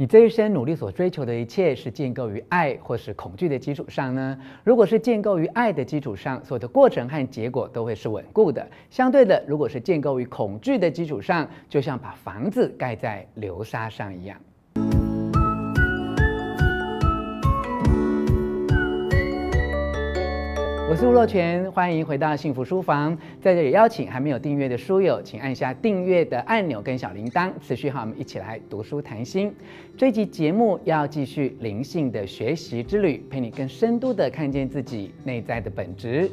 你这一生努力所追求的一切，是建构于爱或是恐惧的基础上呢？如果是建构于爱的基础上，所有的过程和结果都会是稳固的。相对的，如果是建构于恐惧的基础上，就像把房子盖在流沙上一样。是吴若权，欢迎回到幸福书房。在这里邀请还没有订阅的书友，请按下订阅的按钮跟小铃铛，持续和我们一起来读书谈心。这集节目要继续灵性的学习之旅，陪你更深度的看见自己内在的本质，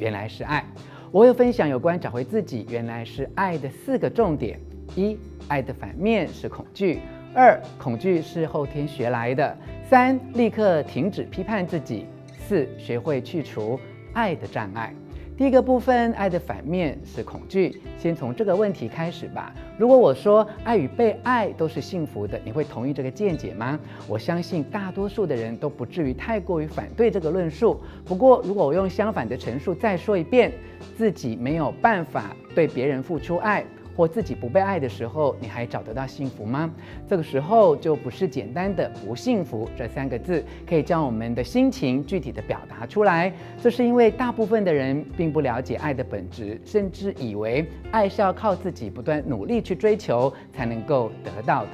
原来是爱。我会分享有关找回自己原来是爱的四个重点：一、爱的反面是恐惧；二、恐惧是后天学来的；三、立刻停止批判自己；四、学会去除。爱的障碍，第一个部分，爱的反面是恐惧。先从这个问题开始吧。如果我说爱与被爱都是幸福的，你会同意这个见解吗？我相信大多数的人都不至于太过于反对这个论述。不过，如果我用相反的陈述再说一遍，自己没有办法对别人付出爱。或自己不被爱的时候，你还找得到幸福吗？这个时候就不是简单的不幸福这三个字可以将我们的心情具体的表达出来。这是因为大部分的人并不了解爱的本质，甚至以为爱是要靠自己不断努力去追求才能够得到的。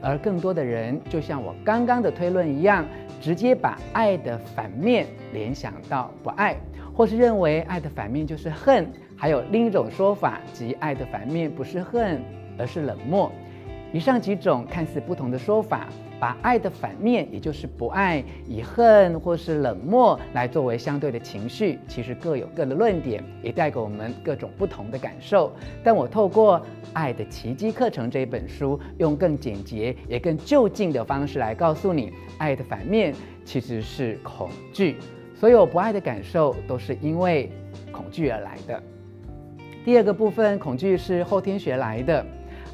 而更多的人就像我刚刚的推论一样，直接把爱的反面联想到不爱，或是认为爱的反面就是恨。还有另一种说法，即爱的反面不是恨，而是冷漠。以上几种看似不同的说法，把爱的反面，也就是不爱，以恨或是冷漠来作为相对的情绪，其实各有各的论点，也带给我们各种不同的感受。但我透过《爱的奇迹课程》这一本书，用更简洁也更就近的方式来告诉你，爱的反面其实是恐惧。所有不爱的感受，都是因为恐惧而来的。第二个部分，恐惧是后天学来的，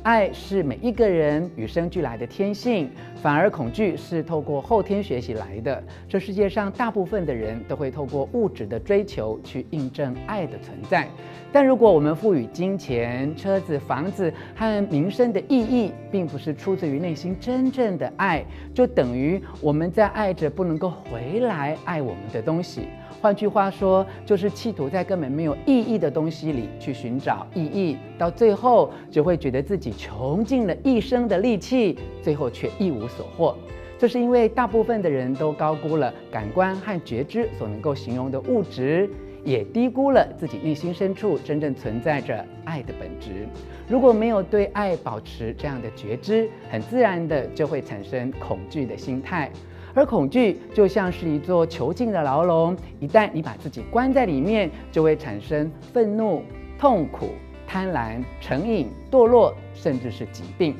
爱是每一个人与生俱来的天性，反而恐惧是透过后天学习来的。这世界上大部分的人都会透过物质的追求去印证爱的存在，但如果我们赋予金钱、车子、房子和名声的意义，并不是出自于内心真正的爱，就等于我们在爱着不能够回来爱我们的东西。换句话说，就是企图在根本没有意义的东西里去寻找意义，到最后就会觉得自己穷尽了一生的力气，最后却一无所获。这是因为大部分的人都高估了感官和觉知所能够形容的物质，也低估了自己内心深处真正存在着爱的本质。如果没有对爱保持这样的觉知，很自然的就会产生恐惧的心态。而恐惧就像是一座囚禁的牢笼，一旦你把自己关在里面，就会产生愤怒、痛苦、贪婪、成瘾、堕落，甚至是疾病。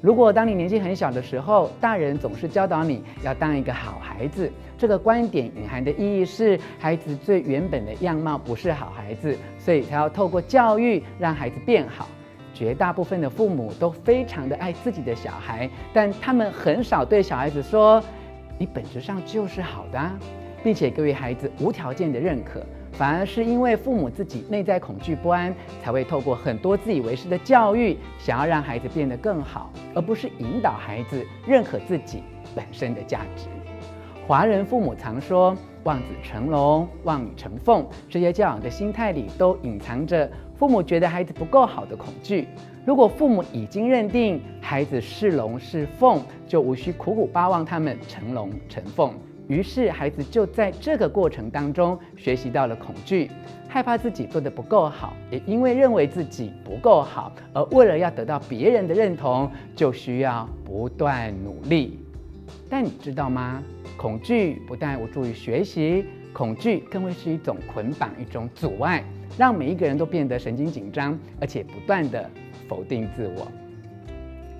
如果当你年纪很小的时候，大人总是教导你要当一个好孩子，这个观点隐含的意义是，孩子最原本的样貌不是好孩子，所以才要透过教育让孩子变好。绝大部分的父母都非常的爱自己的小孩，但他们很少对小孩子说。你本质上就是好的，并且给予孩子无条件的认可，反而是因为父母自己内在恐惧不安，才会透过很多自以为是的教育，想要让孩子变得更好，而不是引导孩子认可自己本身的价值。华人父母常说“望子成龙，望女成凤”，这些教养的心态里都隐藏着父母觉得孩子不够好的恐惧。如果父母已经认定孩子是龙是凤，就无需苦苦巴望他们成龙成凤。于是，孩子就在这个过程当中学习到了恐惧，害怕自己做得不够好，也因为认为自己不够好，而为了要得到别人的认同，就需要不断努力。但你知道吗？恐惧不但无助于学习，恐惧更会是一种捆绑，一种阻碍，让每一个人都变得神经紧张，而且不断地否定自我。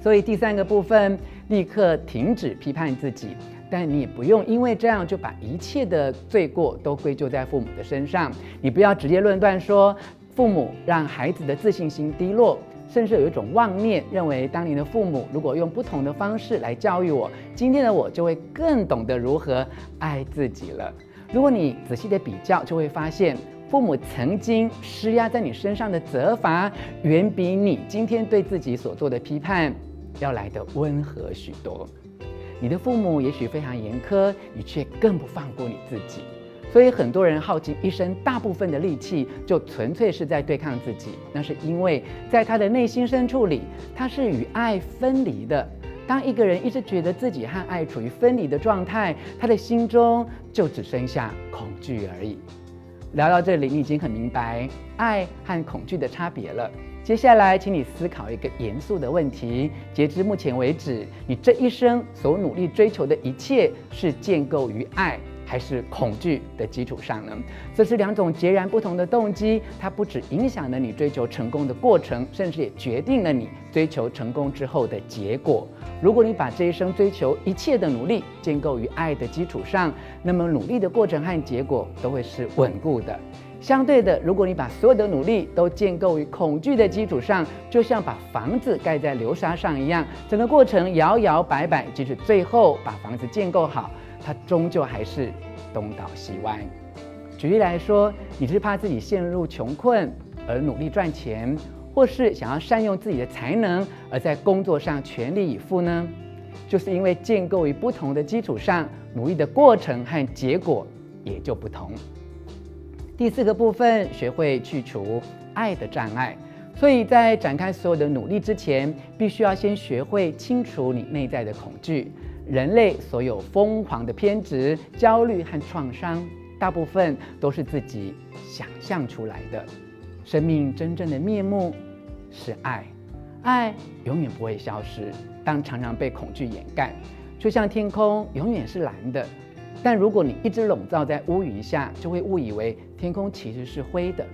所以第三个部分，立刻停止批判自己。但你也不用因为这样就把一切的罪过都归咎在父母的身上。你不要直接论断说，父母让孩子的自信心低落。甚至有一种妄念，认为当年的父母如果用不同的方式来教育我，今天的我就会更懂得如何爱自己了。如果你仔细的比较，就会发现父母曾经施压在你身上的责罚，远比你今天对自己所做的批判要来得温和许多。你的父母也许非常严苛，你却更不放过你自己。所以很多人耗尽一生大部分的力气，就纯粹是在对抗自己。那是因为在他的内心深处里，他是与爱分离的。当一个人一直觉得自己和爱处于分离的状态，他的心中就只剩下恐惧而已。聊到这里，你已经很明白爱和恐惧的差别了。接下来，请你思考一个严肃的问题：截至目前为止，你这一生所努力追求的一切，是建构于爱，还是恐惧的基础上呢？这是两种截然不同的动机，它不只影响了你追求成功的过程，甚至也决定了你追求成功之后的结果。如果你把这一生追求一切的努力建构于爱的基础上，那么努力的过程和结果都会是稳固的。相对的，如果你把所有的努力都建构于恐惧的基础上，就像把房子盖在流沙上一样，整个过程摇摇摆摆，即使最后把房子建构好。它终究还是东倒西歪。举例来说，你是怕自己陷入穷困而努力赚钱，或是想要善用自己的才能而在工作上全力以赴呢？就是因为建构于不同的基础上，努力的过程和结果也就不同。第四个部分，学会去除爱的障碍。所以在展开所有的努力之前，必须要先学会清除你内在的恐惧。人类所有疯狂的偏执、焦虑和创伤，大部分都是自己想象出来的。生命真正的面目是爱，爱永远不会消失，但常常被恐惧掩盖。就像天空永远是蓝的，但如果你一直笼罩在乌云下，就会误以为天空其实是灰的。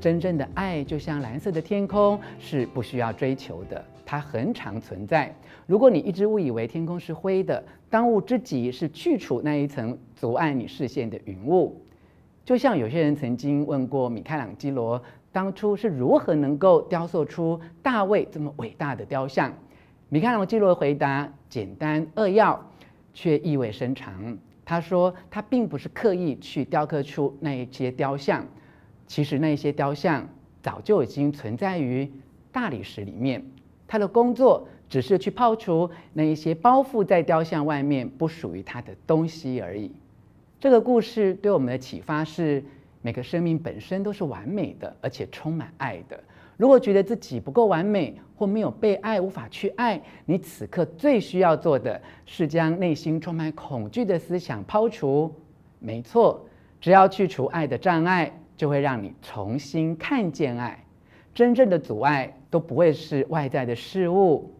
真正的爱就像蓝色的天空，是不需要追求的，它恒常存在。如果你一直误以为天空是灰的，当务之急是去除那一层阻碍你视线的云雾。就像有些人曾经问过米开朗基罗，当初是如何能够雕塑出大卫这么伟大的雕像？米开朗基罗的回答简单扼要，却意味深长。他说，他并不是刻意去雕刻出那一些雕像。其实那一些雕像早就已经存在于大理石里面，他的工作只是去抛除那一些包覆在雕像外面不属于他的东西而已。这个故事对我们的启发是：每个生命本身都是完美的，而且充满爱的。如果觉得自己不够完美或没有被爱，无法去爱，你此刻最需要做的是将内心充满恐惧的思想抛除。没错，只要去除爱的障碍。就会让你重新看见爱。真正的阻碍都不会是外在的事物，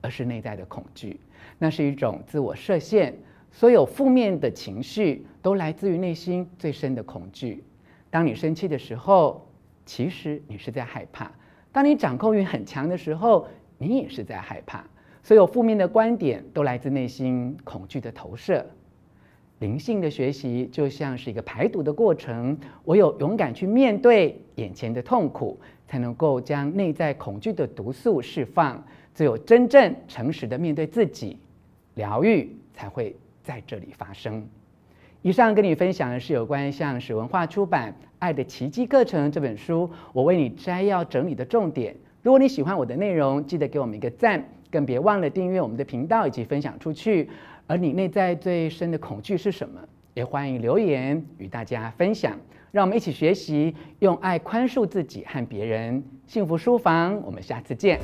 而是内在的恐惧。那是一种自我设限。所有负面的情绪都来自于内心最深的恐惧。当你生气的时候，其实你是在害怕；当你掌控欲很强的时候，你也是在害怕。所有负面的观点都来自内心恐惧的投射。灵性的学习就像是一个排毒的过程，唯有勇敢去面对眼前的痛苦，才能够将内在恐惧的毒素释放。只有真正诚实的面对自己，疗愈才会在这里发生。以上跟你分享的是有关像史文化出版《爱的奇迹课程》这本书，我为你摘要整理的重点。如果你喜欢我的内容，记得给我们一个赞，更别忘了订阅我们的频道以及分享出去。而你内在最深的恐惧是什么？也欢迎留言与大家分享。让我们一起学习，用爱宽恕自己和别人。幸福书房，我们下次见。